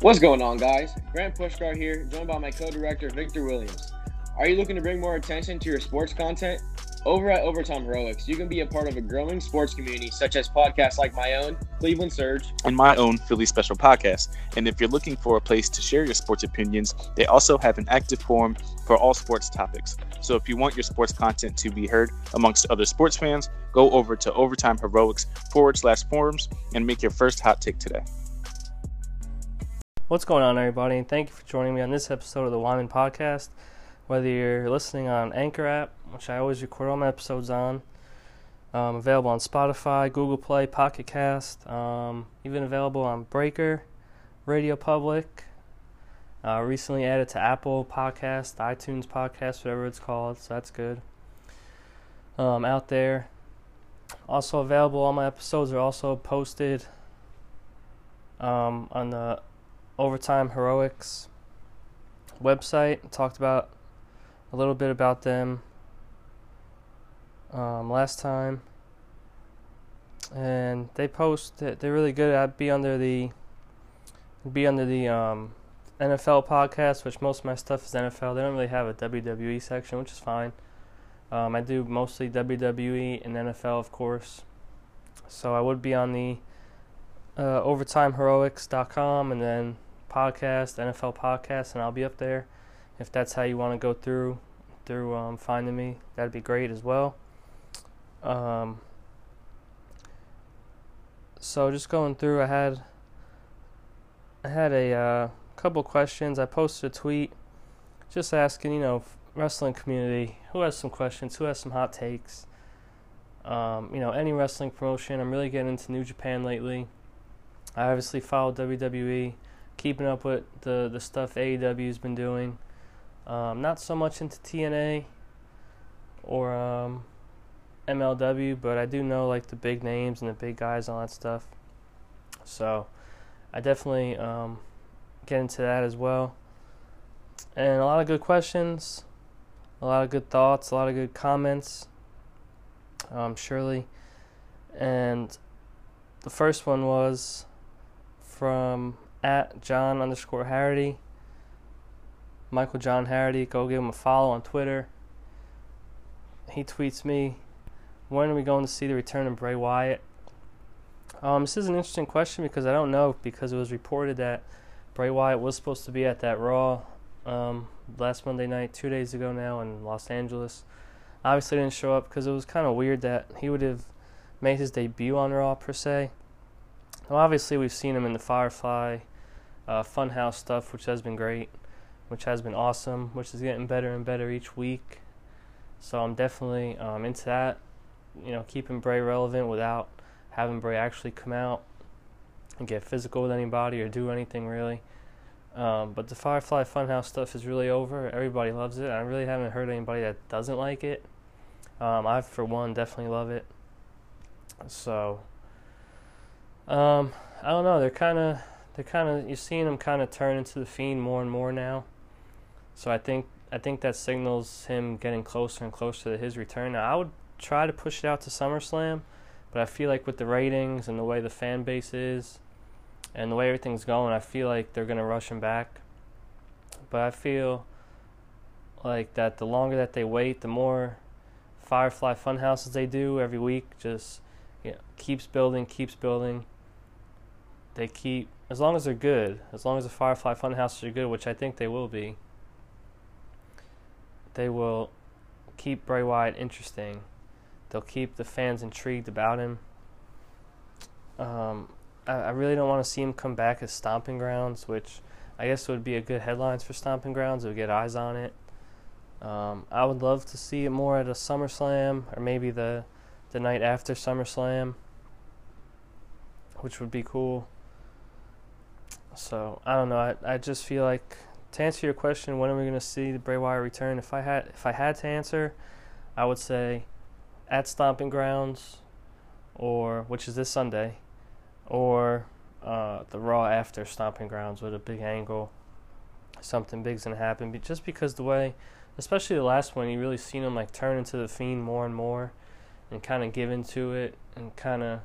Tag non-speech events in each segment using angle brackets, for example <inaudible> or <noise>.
What's going on, guys? Grant Pushkar here, joined by my co-director Victor Williams. Are you looking to bring more attention to your sports content? Over at Overtime Heroics, you can be a part of a growing sports community such as podcasts like my own, Cleveland Surge, and my own Philly Special podcast. And if you're looking for a place to share your sports opinions, they also have an active forum for all sports topics. So if you want your sports content to be heard amongst other sports fans, go over to Overtime Heroics forward slash forums and make your first hot take today. What's going on, everybody? And thank you for joining me on this episode of the Yman Podcast. Whether you're listening on Anchor app, which I always record all my episodes on, um, available on Spotify, Google Play, Pocket Cast, um, even available on Breaker, Radio Public. Uh, recently added to Apple Podcast, iTunes Podcast, whatever it's called, so that's good. Um, out there. Also available, all my episodes are also posted um, on the Overtime Heroics website. Talked about a little bit about them um, last time, and they post. They're really good at be under the be under the um, NFL podcast, which most of my stuff is NFL. They don't really have a WWE section, which is fine. Um, I do mostly WWE and NFL, of course. So I would be on the uh, overtimeheroics.com and then podcast, NFL podcast, and I'll be up there. If that's how you want to go through through um, finding me, that'd be great as well. Um, so just going through, I had I had a uh, couple questions. I posted a tweet just asking, you know, wrestling community who has some questions, who has some hot takes. Um, you know, any wrestling promotion. I'm really getting into New Japan lately. I obviously follow WWE keeping up with the the stuff AEW's been doing. Um, not so much into TNA or um, MLW, but I do know like the big names and the big guys and all that stuff. So I definitely um, get into that as well. And a lot of good questions, a lot of good thoughts, a lot of good comments. Um, surely, and the first one was from at John underscore Harity. Michael John Harity. Go give him a follow on Twitter. He tweets me, when are we going to see the return of Bray Wyatt? Um, this is an interesting question because I don't know because it was reported that Bray Wyatt was supposed to be at that Raw um, last Monday night, two days ago now in Los Angeles. Obviously didn't show up because it was kind of weird that he would have made his debut on Raw per se. Well, obviously we've seen him in the Firefly uh, Funhouse stuff, which has been great, which has been awesome, which is getting better and better each week. So I'm definitely um, into that. You know, keeping Bray relevant without having Bray actually come out and get physical with anybody or do anything really. Um, but the Firefly Funhouse stuff is really over. Everybody loves it. I really haven't heard anybody that doesn't like it. Um, I, for one, definitely love it. So, um, I don't know. They're kind of they're kind of you're seeing him kind of turn into the fiend more and more now. So I think I think that signals him getting closer and closer to his return. Now I would try to push it out to SummerSlam, but I feel like with the ratings and the way the fan base is, and the way everything's going, I feel like they're gonna rush him back. But I feel like that the longer that they wait, the more Firefly Funhouses they do every week just you know, keeps building, keeps building. They keep as long as they're good, as long as the Firefly Funhouses are good, which I think they will be, they will keep Bray Wyatt interesting. They'll keep the fans intrigued about him. Um, I, I really don't want to see him come back as Stomping Grounds, which I guess would be a good headlines for Stomping Grounds. It would get eyes on it. Um, I would love to see it more at a SummerSlam or maybe the the night after SummerSlam, which would be cool. So I don't know. I I just feel like to answer your question, when are we going to see the Bray Wyatt return? If I had if I had to answer, I would say at Stomping Grounds, or which is this Sunday, or uh, the Raw after Stomping Grounds with a big angle. Something big's gonna happen, but just because the way, especially the last one, you really seen him like turn into the fiend more and more, and kind of give into it, and kind of,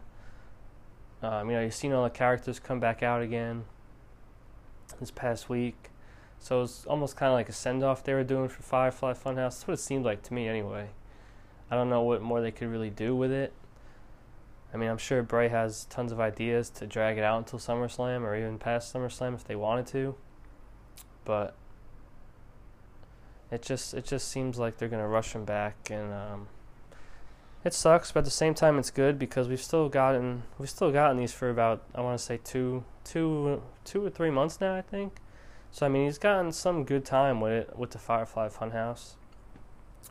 um, you know, you've seen all the characters come back out again this past week. So it was almost kind of like a send off they were doing for Firefly Funhouse. That's what it seemed like to me, anyway. I don't know what more they could really do with it. I mean, I'm sure Bray has tons of ideas to drag it out until SummerSlam or even past SummerSlam if they wanted to. But it just it just seems like they're gonna rush him back, and um, it sucks. But at the same time, it's good because we've still gotten we've still gotten these for about I want to say two two two or three months now, I think. So I mean, he's gotten some good time with it with the Firefly Funhouse,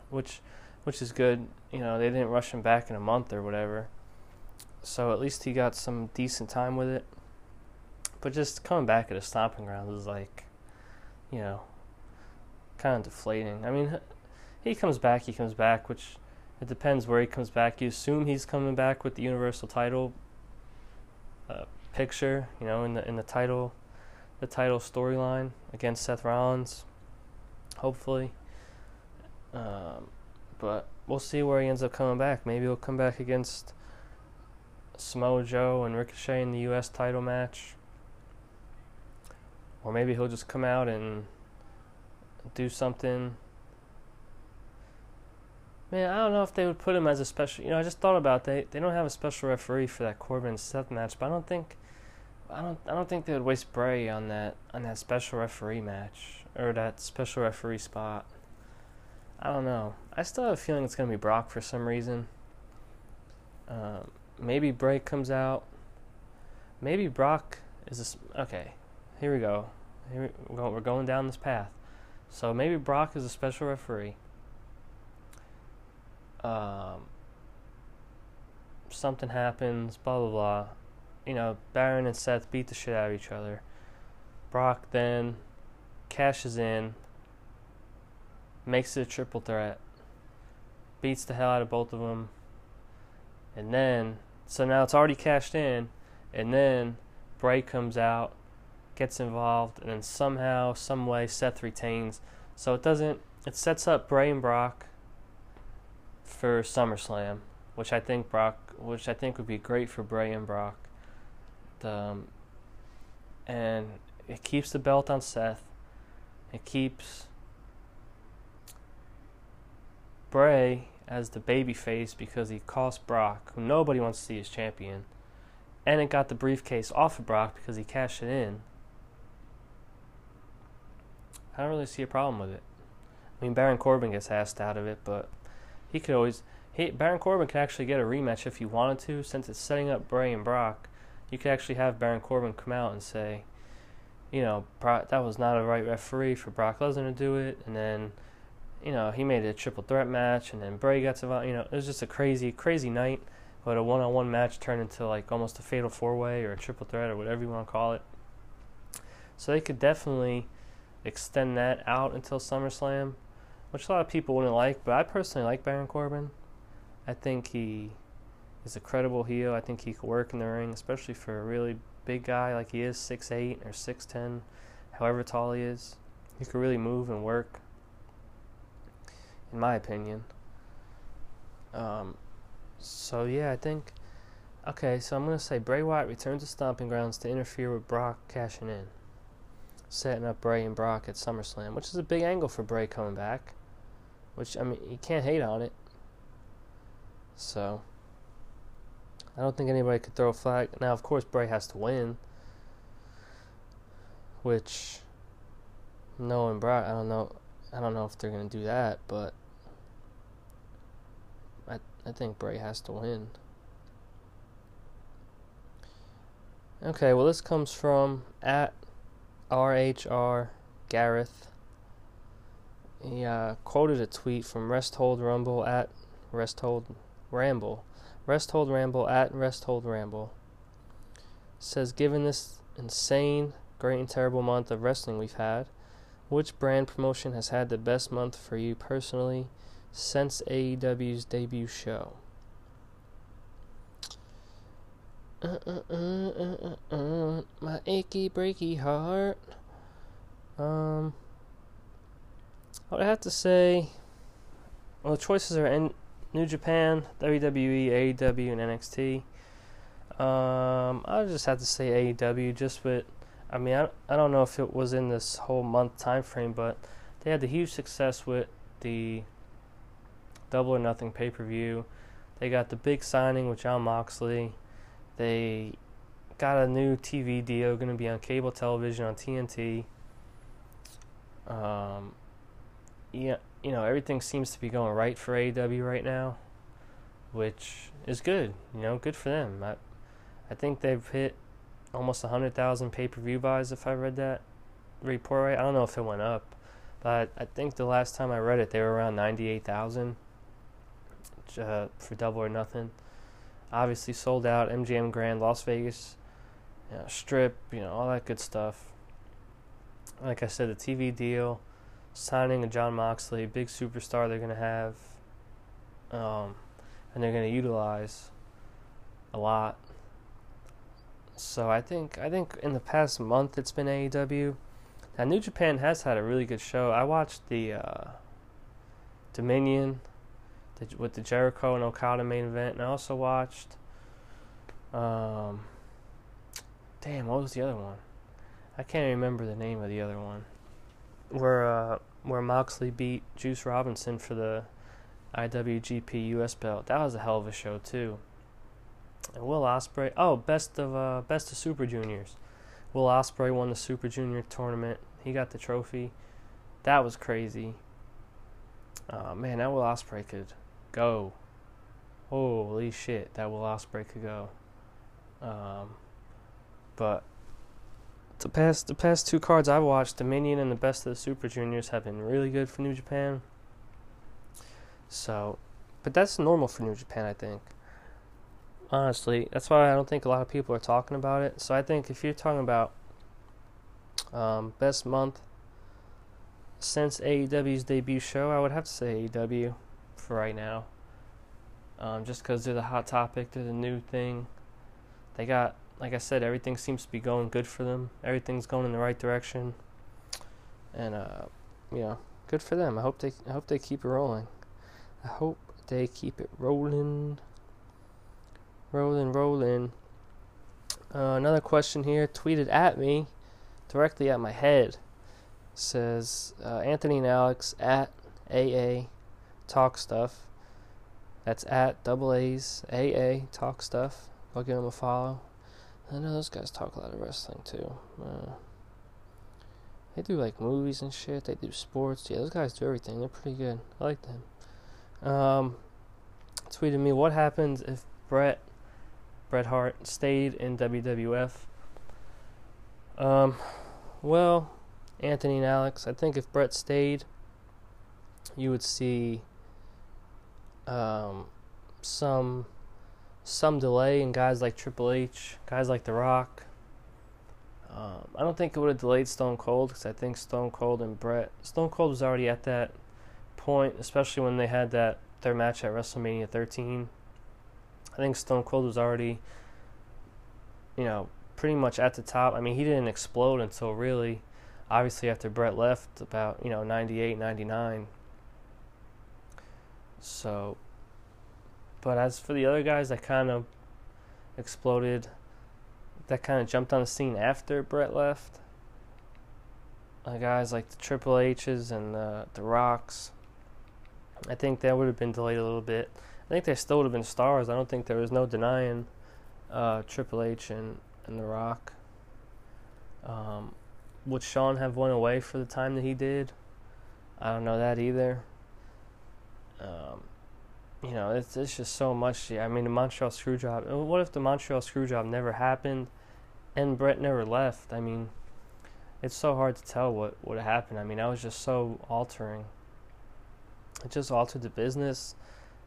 which which is good. You know, they didn't rush him back in a month or whatever. So at least he got some decent time with it. But just coming back at a stomping ground is like, you know, kind of deflating. I mean, he comes back, he comes back, which it depends where he comes back. You assume he's coming back with the Universal title uh, picture, you know, in the in the title, the title storyline against Seth Rollins, hopefully. Um, but we'll see where he ends up coming back. Maybe he'll come back against Samoa Joe and Ricochet in the U.S. title match. Or maybe he'll just come out and do something. I don't know if they would put him as a special. You know, I just thought about they they don't have a special referee for that Corbin Seth match, but I don't think, I don't I don't think they would waste Bray on that on that special referee match or that special referee spot. I don't know. I still have a feeling it's gonna be Brock for some reason. Um, maybe Bray comes out. Maybe Brock is a, okay. Here we go. Here we go. We're going down this path. So maybe Brock is a special referee. Um, something happens, blah blah blah. You know, Baron and Seth beat the shit out of each other. Brock then cashes in, makes it a triple threat, beats the hell out of both of them, and then so now it's already cashed in, and then Bray comes out gets involved, and then somehow, some way, Seth retains. So it doesn't. It sets up Bray and Brock for SummerSlam, which I think Brock, which I think would be great for Bray and Brock. Um, and it keeps the belt on Seth. It keeps Bray as the babyface because he cost Brock, who nobody wants to see as champion, and it got the briefcase off of Brock because he cashed it in. I don't really see a problem with it. I mean, Baron Corbin gets asked out of it, but he could always. He, Baron Corbin could actually get a rematch if he wanted to, since it's setting up Bray and Brock. You could actually have Baron Corbin come out and say, you know, Brock, that was not a right referee for Brock Lesnar to do it, and then, you know, he made a triple threat match, and then Bray got to, you know, it was just a crazy, crazy night. But a one-on-one match turned into like almost a fatal four-way or a triple threat or whatever you want to call it. So they could definitely extend that out until SummerSlam, which a lot of people wouldn't like, but I personally like Baron Corbin. I think he is a credible heel. I think he could work in the ring, especially for a really big guy like he is, six eight or 6'10, however tall he is. He could really move and work, in my opinion. Um, so, yeah, I think. Okay, so I'm going to say Bray Wyatt returns to Stomping Grounds to interfere with Brock cashing in setting up Bray and Brock at SummerSlam, which is a big angle for Bray coming back. Which I mean, you can't hate on it. So I don't think anybody could throw a flag. Now, of course, Bray has to win, which knowing Brock, I don't know. I don't know if they're gonna do that, but I I think Bray has to win. Okay, well, this comes from at RHR Gareth. He uh, quoted a tweet from Rest Hold Rumble at Rest Hold Ramble. Rest Hold Ramble at Rest Hold Ramble. Says, given this insane, great, and terrible month of wrestling we've had, which brand promotion has had the best month for you personally since AEW's debut show? Uh, uh, uh, my achy breaky heart. Um, I would have to say, well, the choices are in New Japan, WWE, AEW, and NXT. Um, I just have to say AEW, just with I mean, I, I don't know if it was in this whole month time frame, but they had the huge success with the Double or Nothing pay per view. They got the big signing with Jon Moxley. They got a new TV deal, going to be on cable television on TNT. Um, you know everything seems to be going right for AEW right now, which is good. You know, good for them. I, I think they've hit almost hundred thousand pay per view buys. If I read that report right, I don't know if it went up, but I think the last time I read it, they were around ninety eight thousand uh, for Double or Nothing. Obviously sold out. MGM Grand, Las Vegas, you know, Strip, you know all that good stuff. Like I said, the TV deal, signing a Jon Moxley, big superstar they're gonna have, um, and they're gonna utilize a lot. So I think I think in the past month it's been AEW. Now New Japan has had a really good show. I watched the uh, Dominion the, with the Jericho and Okada main event, and I also watched. Um, damn, what was the other one? I can't remember the name of the other one. Where uh, where Moxley beat Juice Robinson for the IWGP US belt. That was a hell of a show too. And Will Ospreay, Oh, best of uh, best of Super Juniors. Will Ospreay won the Super Junior tournament. He got the trophy. That was crazy. Uh, man, that Will Ospreay could go. Holy shit, that Will Ospreay could go. Um, but the past the past two cards I've watched, Dominion and the Best of the Super Juniors, have been really good for New Japan. So, but that's normal for New Japan, I think. Honestly, that's why I don't think a lot of people are talking about it. So I think if you're talking about um, best month since AEW's debut show, I would have to say AEW for right now. Um, just because they're the hot topic, they're the new thing. They got, like I said, everything seems to be going good for them. Everything's going in the right direction, and uh, you know, good for them. I hope they, I hope they keep it rolling. I hope they keep it rolling, rolling, rolling. Uh, another question here, tweeted at me, directly at my head, says uh, Anthony and Alex at AA talk stuff. That's at double A's AA talk stuff. I'll give them a follow. I know those guys talk a lot of wrestling too. Uh, they do like movies and shit. They do sports. Yeah, those guys do everything. They're pretty good. I like them. Um, tweeted me what happens if Bret Bret Hart stayed in WWF. Um, well, Anthony and Alex, I think if Bret stayed, you would see um, some some delay in guys like Triple H, guys like The Rock. Um, I don't think it would have delayed Stone Cold because I think Stone Cold and Bret Stone Cold was already at that point, especially when they had that their match at WrestleMania 13. I think Stone Cold was already, you know, pretty much at the top. I mean, he didn't explode until really, obviously after Bret left, about you know 98, 99. So, but as for the other guys that kind of exploded, that kind of jumped on the scene after Bret left, uh, guys like the Triple H's and uh, the Rocks, I think that would have been delayed a little bit. I think they still would have been stars. I don't think there was no denying uh, Triple H and, and The Rock. Um, would Shawn have went away for the time that he did? I don't know that either. Um, you know, it's it's just so much. I mean, the Montreal Screwjob. Uh, what if the Montreal Screwjob never happened, and Bret never left? I mean, it's so hard to tell what would have happened. I mean, that was just so altering. It just altered the business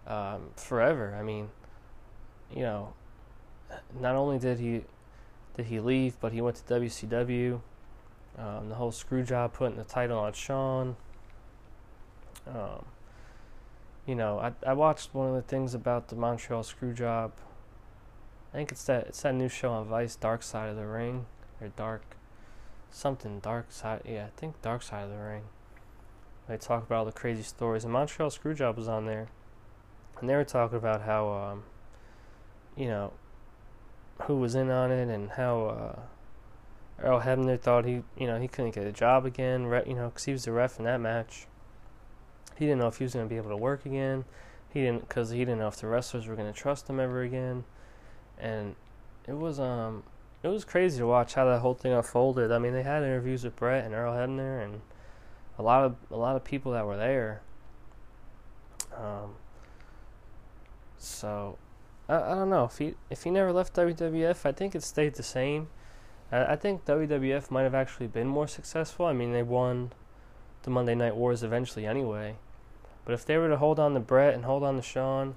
um, forever. I mean, you know, not only did he did he leave, but he went to WCW. Um, the whole screw job putting the title on Shawn. Um, you know, I I watched one of the things about the Montreal Screwjob. I think it's that it's that new show on Vice, Dark Side of the Ring, or Dark, something Dark Side. Yeah, I think Dark Side of the Ring. They talk about all the crazy stories, and Montreal Screwjob was on there, and they were talking about how, um, you know, who was in on it and how, uh, Earl Hebner thought he, you know, he couldn't get a job again, you know, because he was the ref in that match. He didn't know if he was going to be able to work again. He didn't, because he didn't know if the wrestlers were going to trust him ever again. And it was, um, it was crazy to watch how that whole thing unfolded. I mean, they had interviews with Bret and Earl Hebner and a lot of a lot of people that were there. Um, so I, I don't know if he if he never left WWF, I think it stayed the same. I, I think WWF might have actually been more successful. I mean, they won the Monday Night Wars eventually anyway. But if they were to hold on to Bret and hold on to Shawn,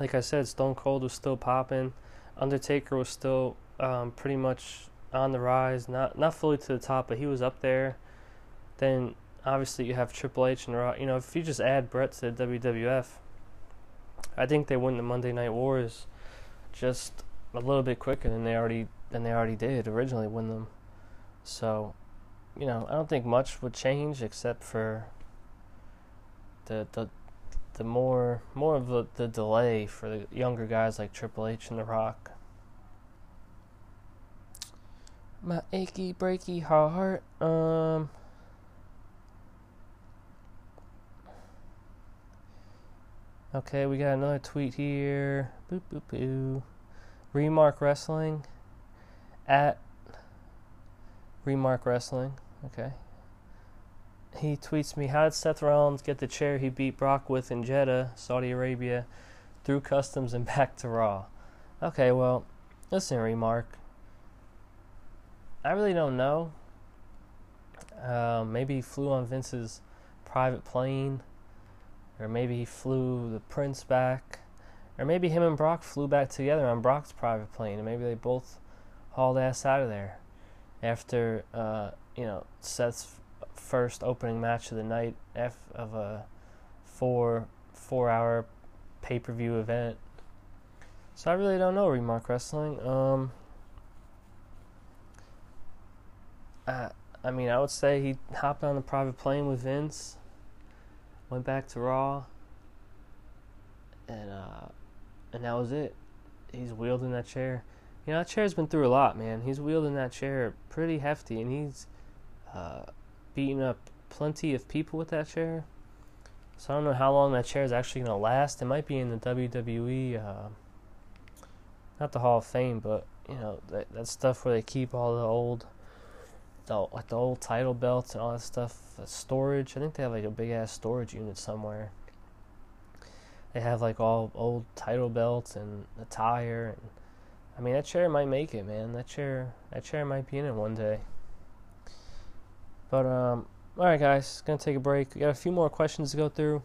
like I said, Stone Cold was still popping. Undertaker was still um, pretty much on the rise, not not fully to the top, but he was up there. Then obviously you have Triple H and Raw. You know, if you just add Bret to the WWF, I think they win the Monday Night Wars just a little bit quicker than they already than they already did originally win them. So, you know, I don't think much would change except for the the the more more of the, the delay for the younger guys like Triple H and The Rock. My achy breaky heart. Um Okay, we got another tweet here. Boop boop boo. Remark Wrestling at Remark Wrestling. Okay. He tweets me, How did Seth Rollins get the chair he beat Brock with in Jeddah, Saudi Arabia, through customs and <laughs> back to Raw? Okay, well, listen, Remark. I really don't know. Uh, maybe he flew on Vince's private plane, or maybe he flew the Prince back, or maybe him and Brock flew back together on Brock's private plane, and maybe they both hauled ass out of there after uh, you know Seth's first opening match of the night F of a four four hour pay per view event. So I really don't know Remark Wrestling. Um, I I mean I would say he hopped on the private plane with Vince, went back to Raw, and uh, and that was it. He's wielding that chair. You know that chair's been through a lot, man. He's wielding that chair pretty hefty, and he's uh, beating up plenty of people with that chair. So I don't know how long that chair is actually going to last. It might be in the WWE, uh, not the Hall of Fame, but you know that that stuff where they keep all the old, the like the old title belts and all that stuff. Storage. I think they have like a big ass storage unit somewhere. They have like all old title belts and attire. and. I mean that chair might make it, man. That chair, that chair might be in it one day. But um, all right, guys, gonna take a break. We got a few more questions to go through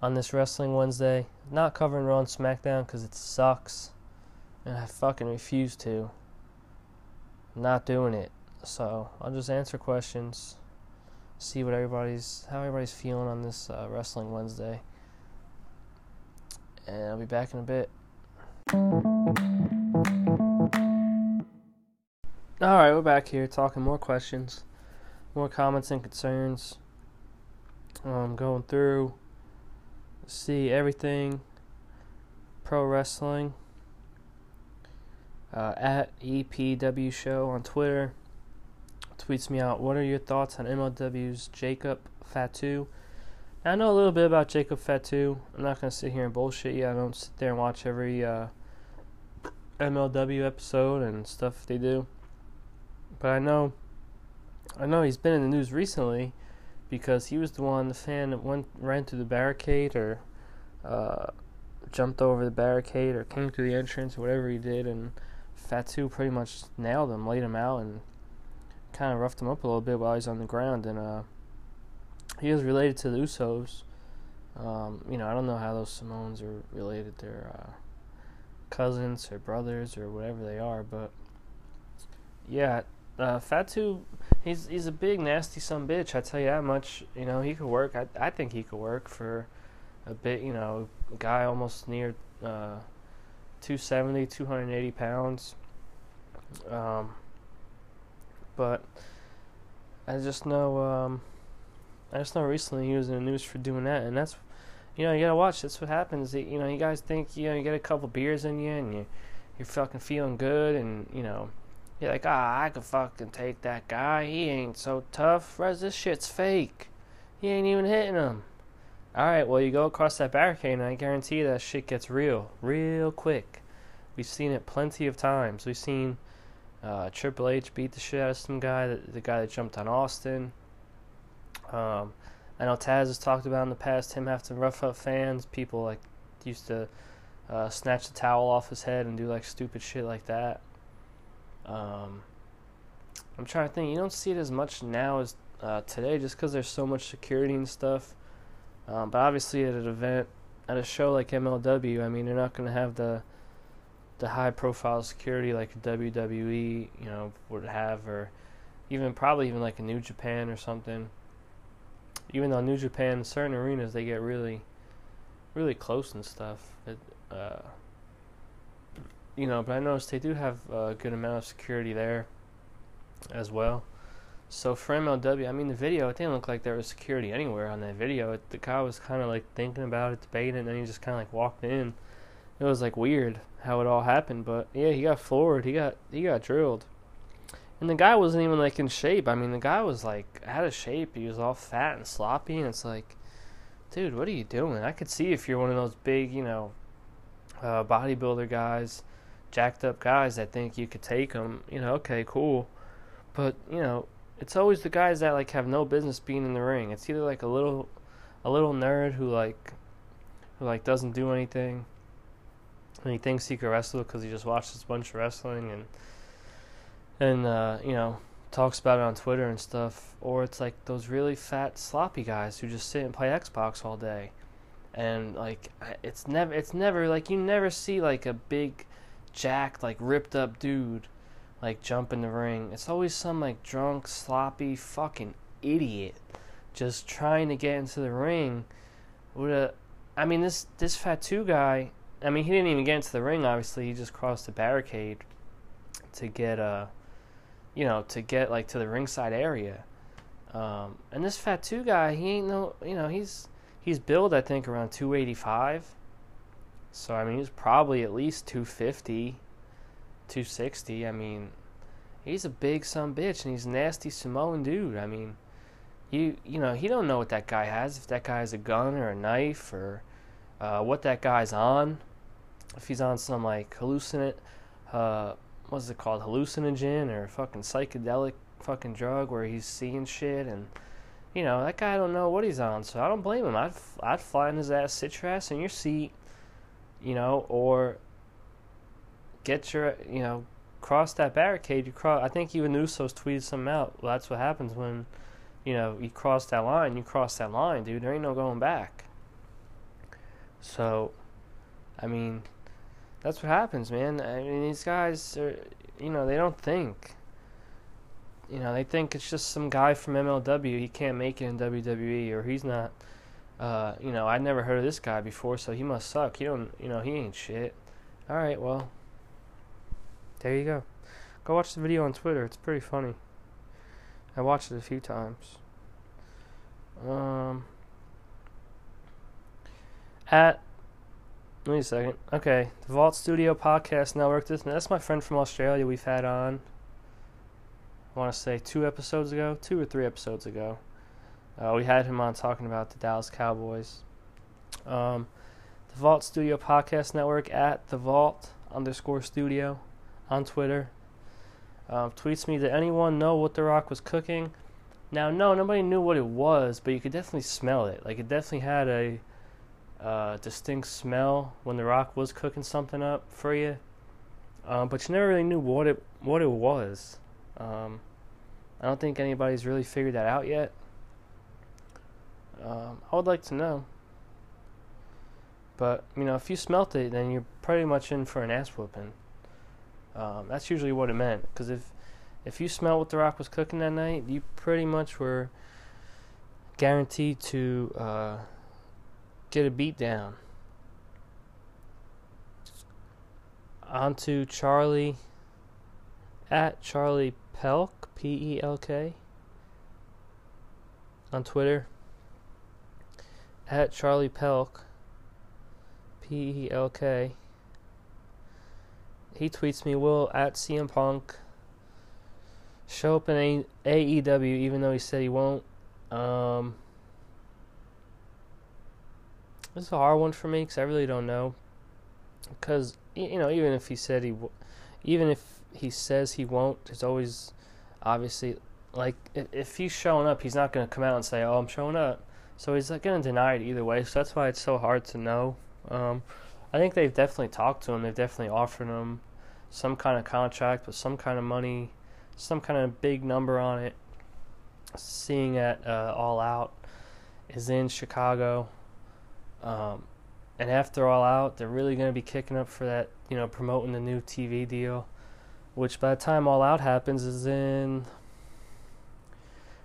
on this Wrestling Wednesday. Not covering Raw and SmackDown because it sucks, and I fucking refuse to. I'm not doing it. So I'll just answer questions, see what everybody's how everybody's feeling on this uh, Wrestling Wednesday, and I'll be back in a bit. All right, we're back here talking more questions, more comments and concerns. Um, going through, see everything pro wrestling uh, at EPW Show on Twitter. Tweets me out. What are your thoughts on MLW's Jacob Fatu? I know a little bit about Jacob Fatu. I'm not gonna sit here and bullshit you. I don't sit there and watch every uh, MLW episode and stuff they do. But I know, I know he's been in the news recently because he was the one, the fan that went ran through the barricade or uh, jumped over the barricade or came through the entrance or whatever he did, and Fatu pretty much nailed him, laid him out, and kind of roughed him up a little bit while he's on the ground. And uh, he is related to the Usos. Um, you know, I don't know how those Samoans are related. They're uh, cousins or brothers or whatever they are, but yeah, uh, Fatu, he's he's a big nasty son bitch. I tell you that much. You know, he could work. I I think he could work for a bit. You know, guy almost near uh, 270, 280 pounds. Um, but I just know. Um, I just know recently he was in the news for doing that, and that's, you know, you gotta watch. That's what happens. You know, you guys think you know you get a couple beers in you and you, you're fucking feeling good, and you know, be like, ah, I could fucking take that guy. He ain't so tough. Rez, this shit's fake. He ain't even hitting him. Alright, well, you go across that barricade, and I guarantee that shit gets real, real quick. We've seen it plenty of times. We've seen uh, Triple H beat the shit out of some guy, the, the guy that jumped on Austin. Um, I know Taz has talked about in the past him having to rough up fans. People like used to uh, snatch the towel off his head and do like stupid shit like that. Um, I'm trying to think. You don't see it as much now as uh, today, just because there's so much security and stuff. Um, but obviously, at an event, at a show like MLW, I mean, they're not going to have the the high profile security like WWE, you know, would have, or even probably even like a New Japan or something. Even though New Japan, certain arenas, they get really, really close and stuff. It, uh, you know, but I noticed they do have a good amount of security there as well. So for MLW, I mean, the video, it didn't look like there was security anywhere on that video. It, the guy was kind of like thinking about it, debating, and then he just kind of like walked in. It was like weird how it all happened, but yeah, he got floored. He got he got drilled, and the guy wasn't even like in shape. I mean, the guy was like out of shape. He was all fat and sloppy, and it's like, dude, what are you doing? I could see if you're one of those big, you know, uh, bodybuilder guys, jacked up guys that think you could take them. You know, okay, cool, but you know, it's always the guys that like have no business being in the ring. It's either like a little, a little nerd who like, who like doesn't do anything, and he thinks he can wrestle because he just watches a bunch of wrestling and, and uh, you know, talks about it on Twitter and stuff. Or it's like those really fat, sloppy guys who just sit and play Xbox all day and like it's never it's never like you never see like a big jacked like ripped up dude like jump in the ring. It's always some like drunk sloppy fucking idiot just trying to get into the ring with a i mean this this fatu guy i mean he didn't even get into the ring obviously. He just crossed the barricade to get uh you know to get like to the ringside area. Um and this fatu guy he ain't no you know he's He's billed, I think, around 285. So, I mean, he's probably at least 250, 260. I mean, he's a big son bitch, and he's a nasty Samoan dude. I mean, you you know, he don't know what that guy has, if that guy has a gun or a knife or uh, what that guy's on. If he's on some, like, hallucinate, uh, what's it called, hallucinogen or fucking psychedelic fucking drug where he's seeing shit and you know, that guy don't know what he's on, so I don't blame him. I'd I'd fly in his ass, sit your ass in your seat, you know, or get your, you know, cross that barricade. You cross. I think even Usos tweeted something out. Well, that's what happens when, you know, you cross that line. You cross that line, dude. There ain't no going back. So, I mean, that's what happens, man. I mean, these guys are, you know, they don't think you know, they think it's just some guy from MLW. He can't make it in WWE, or he's not. Uh, you know, I'd never heard of this guy before, so he must suck. He don't, you know, he ain't shit. All right, well, there you go. Go watch the video on Twitter. It's pretty funny. I watched it a few times. Um, at wait a second. Okay, the Vault Studio Podcast Network. This that's my friend from Australia. We've had on. I want to say two episodes ago, two or three episodes ago. Uh, we had him on talking about the Dallas Cowboys. Um, the Vault Studio Podcast Network at the Vault underscore Studio on Twitter. Uh, tweets me, did anyone know what The Rock was cooking? Now, no, nobody knew what it was, but you could definitely smell it. Like, it definitely had a uh, distinct smell when The Rock was cooking something up for you. Um, but you never really knew what it what it was. Um, I don't think anybody's really figured that out yet. Um, I would like to know. But, you know, if you smelt it, then you're pretty much in for an ass whooping. Um, that's usually what it meant. Because if, if you smelled what The Rock was cooking that night, you pretty much were guaranteed to uh, get a beat down. On to Charlie at Charlie Pelk, P E L K, on Twitter. At Charlie Pelk, P E L K. He tweets me, Will, at CM Punk. show up in A- AEW even though he said he won't. Um, this is a hard one for me because I really don't know. Because you know, even if he said he, w- even if he says he won't, it's always obviously like if, if he's showing up, he's not going to come out and say, "Oh, I'm showing up." So he's like going to deny it either way. So that's why it's so hard to know. Um, I think they've definitely talked to him. They've definitely offered him some kind of contract with some kind of money, some kind of big number on it. Seeing at uh, All Out is in Chicago. Um, and after All Out, they're really going to be kicking up for that, you know, promoting the new TV deal, which by the time All Out happens is in.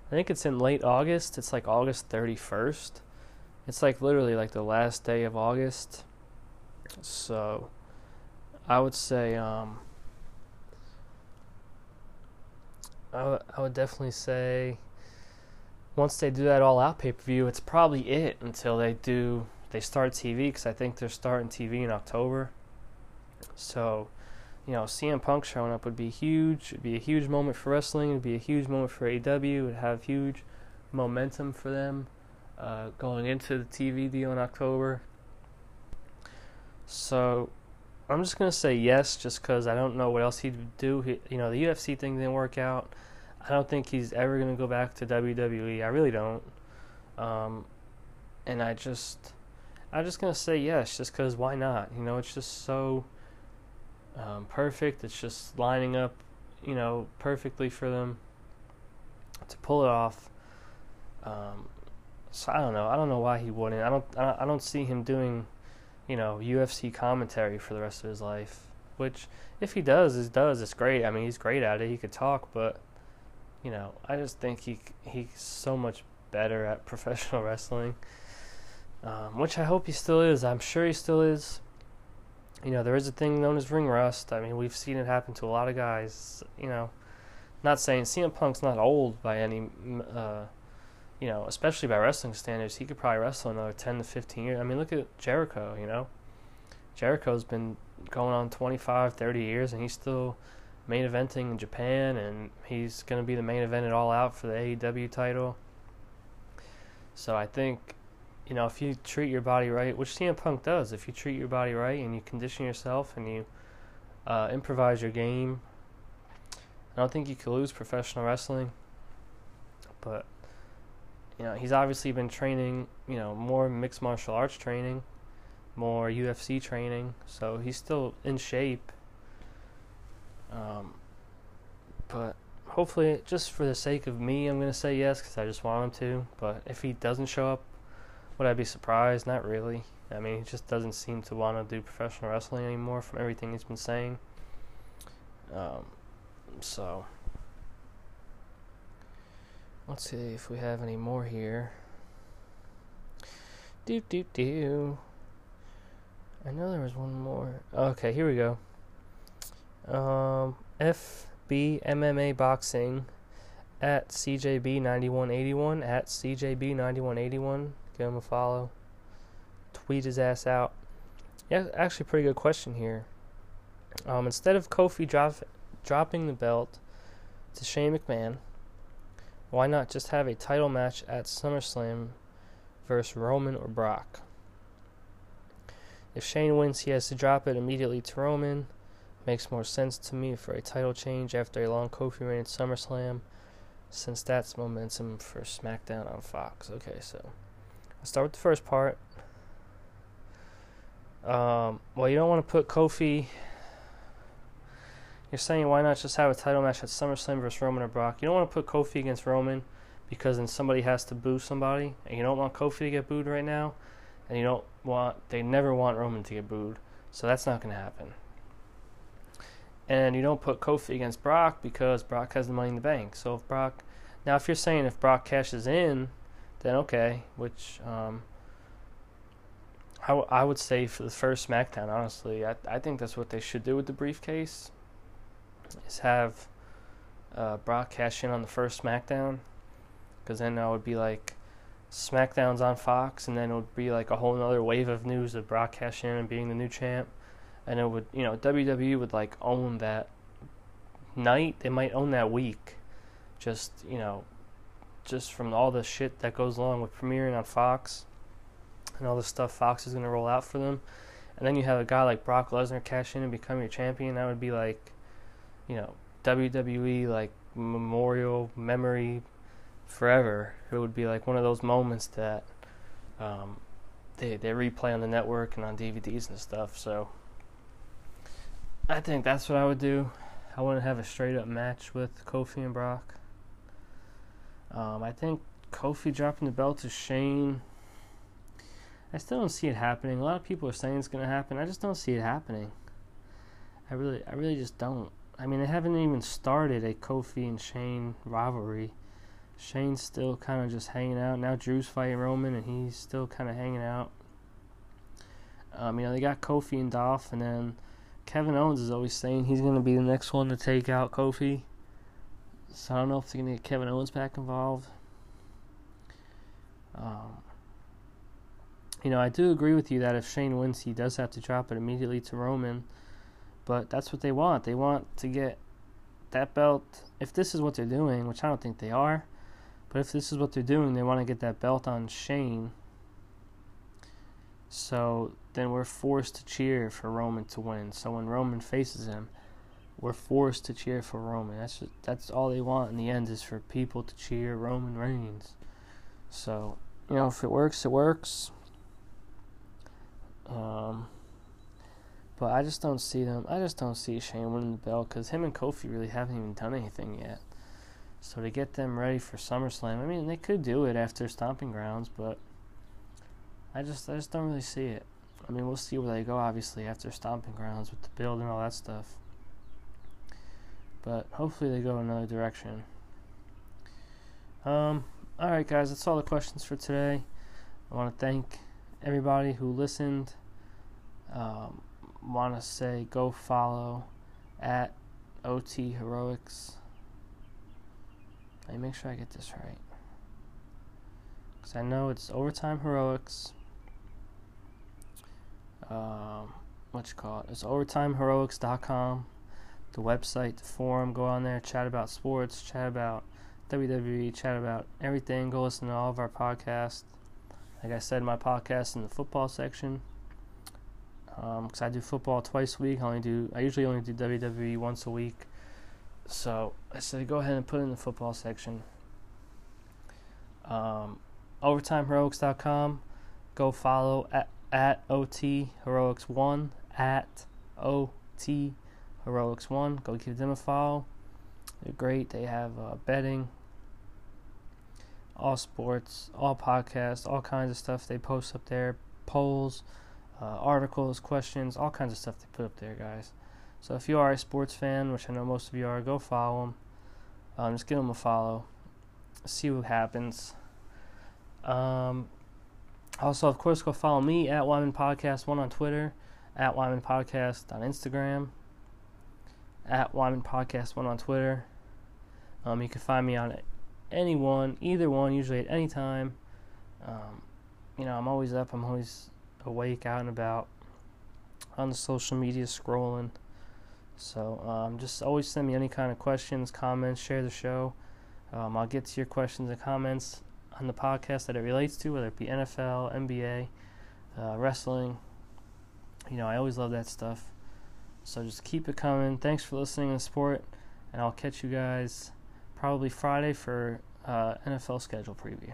I think it's in late August. It's like August 31st. It's like literally like the last day of August. So I would say um I w- I would definitely say once they do that all out pay-per-view, it's probably it until they do they start TV cuz I think they're starting TV in October. So, you know, CM Punk showing up would be huge. It'd be a huge moment for wrestling. It'd be a huge moment for AEW. It would have huge momentum for them uh, going into the TV deal in October. So I'm just gonna say yes, just because I don't know what else he'd do. He, you know, the UFC thing didn't work out. I don't think he's ever gonna go back to WWE. I really don't. Um, and I just, I'm just gonna say yes, just because why not? You know, it's just so um, perfect. It's just lining up, you know, perfectly for them to pull it off. Um, so I don't know. I don't know why he wouldn't. I don't. I don't see him doing you know, UFC commentary for the rest of his life. Which, if he does, is does. It's great. I mean, he's great at it. He could talk, but you know, I just think he he's so much better at <laughs> professional wrestling. Um, which I hope he still is. I'm sure he still is. You know, there is a thing known as ring rust. I mean, we've seen it happen to a lot of guys. You know, not saying CM Punk's not old by any uh, you know, especially by wrestling standards, he could probably wrestle another 10 to 15 years. I mean, look at Jericho, you know. Jericho's been going on 25, 30 years, and he's still main eventing in Japan, and he's going to be the main event at All Out for the AEW title. So I think, you know, if you treat your body right, which CM Punk does, if you treat your body right and you condition yourself and you uh, improvise your game, I don't think you could lose professional wrestling. But you know, he's obviously been training, you know, more mixed martial arts training, more UFC training, so he's still in shape. Um, but hopefully, just for the sake of me, I'm going to say yes because I just want him to. But if he doesn't show up, would I be surprised? Not really. I mean, he just doesn't seem to want to do professional wrestling anymore from everything he's been saying. Um, so. Let's see if we have any more here. Do do do. I know there was one more. Okay, here we go. Um, FB MMA Boxing at CJB9181 at CJB9181. Give him a follow. Tweet his ass out. Yeah, actually, pretty good question here. Um, instead of Kofi drop, dropping the belt to Shane McMahon, why not just have a title match at SummerSlam versus Roman or Brock? If Shane wins, he has to drop it immediately to Roman. Makes more sense to me for a title change after a long Kofi reign at SummerSlam, since that's momentum for SmackDown on Fox. Okay, so I'll start with the first part. Um, well, you don't want to put Kofi. You're saying why not just have a title match at SummerSlam versus Roman or Brock? You don't want to put Kofi against Roman because then somebody has to boo somebody, and you don't want Kofi to get booed right now, and you don't want they never want Roman to get booed, so that's not going to happen. And you don't put Kofi against Brock because Brock has the money in the bank. So if Brock, now if you're saying if Brock cashes in, then okay, which um, I, w- I would say for the first SmackDown, honestly, I I think that's what they should do with the briefcase. Is have uh, Brock cash in on the first SmackDown, because then that would be like SmackDown's on Fox, and then it would be like a whole other wave of news of Brock cashing in and being the new champ, and it would you know WWE would like own that night. They might own that week, just you know, just from all the shit that goes along with premiering on Fox and all the stuff Fox is going to roll out for them. And then you have a guy like Brock Lesnar cash in and become your champion. That would be like, you know, WWE like memorial memory forever. It would be like one of those moments that um, they they replay on the network and on DVDs and stuff. So I think that's what I would do. I wouldn't have a straight up match with Kofi and Brock. Um, I think Kofi dropping the belt to Shane. I still don't see it happening. A lot of people are saying it's going to happen. I just don't see it happening. I really, I really just don't. I mean, they haven't even started a Kofi and Shane rivalry. Shane's still kind of just hanging out. Now Drew's fighting Roman, and he's still kind of hanging out. Um, you know, they got Kofi and Dolph, and then Kevin Owens is always saying he's going to be the next one to take out Kofi. So I don't know if they're going to get Kevin Owens back involved. Um, you know, I do agree with you that if Shane wins, he does have to drop it immediately to Roman. But that's what they want. They want to get that belt. If this is what they're doing, which I don't think they are, but if this is what they're doing, they want to get that belt on Shane. So then we're forced to cheer for Roman to win. So when Roman faces him, we're forced to cheer for Roman. That's just, that's all they want in the end is for people to cheer Roman Reigns. So you know, if it works, it works. Um, but I just don't see them. I just don't see Shane winning the belt because him and Kofi really haven't even done anything yet. So to get them ready for SummerSlam, I mean, they could do it after Stomping Grounds, but I just I just don't really see it. I mean, we'll see where they go, obviously, after Stomping Grounds with the build and all that stuff. But hopefully they go another direction. Um, all right, guys, that's all the questions for today. I want to thank everybody who listened. Um, want to say go follow at OT Heroics. Let me make sure I get this right. Because I know it's Overtime Heroics um, what you call it? It's overtimeheroics.com, the website, the forum. Go on there, chat about sports, chat about WWE, chat about everything. Go listen to all of our podcasts. Like I said, my podcast in the football section. Because um, I do football twice a week. I only do. I usually only do WWE once a week. So I said, go ahead and put in the football section. Um, overtimeheroics.com. Go follow at at OT Heroics One at OT Heroics One. Go give them a follow. They're great. They have uh, betting, all sports, all podcasts, all kinds of stuff they post up there. Polls, uh, articles, questions, all kinds of stuff they put up there, guys. So if you are a sports fan, which I know most of you are, go follow them. Um, just give them a follow. See what happens. Um, also, of course, go follow me at Yman Podcast One on Twitter, at Yman Podcast on Instagram, at Yman Podcast One on Twitter. Um, you can find me on any one, either one, usually at any time. Um, you know, I'm always up. I'm always awake, out and about, on the social media, scrolling. So um, just always send me any kind of questions, comments, share the show. Um, I'll get to your questions and comments on the podcast that it relates to, whether it be NFL, NBA, uh, wrestling. You know, I always love that stuff. So just keep it coming. Thanks for listening and support, and I'll catch you guys probably Friday for uh, NFL schedule preview.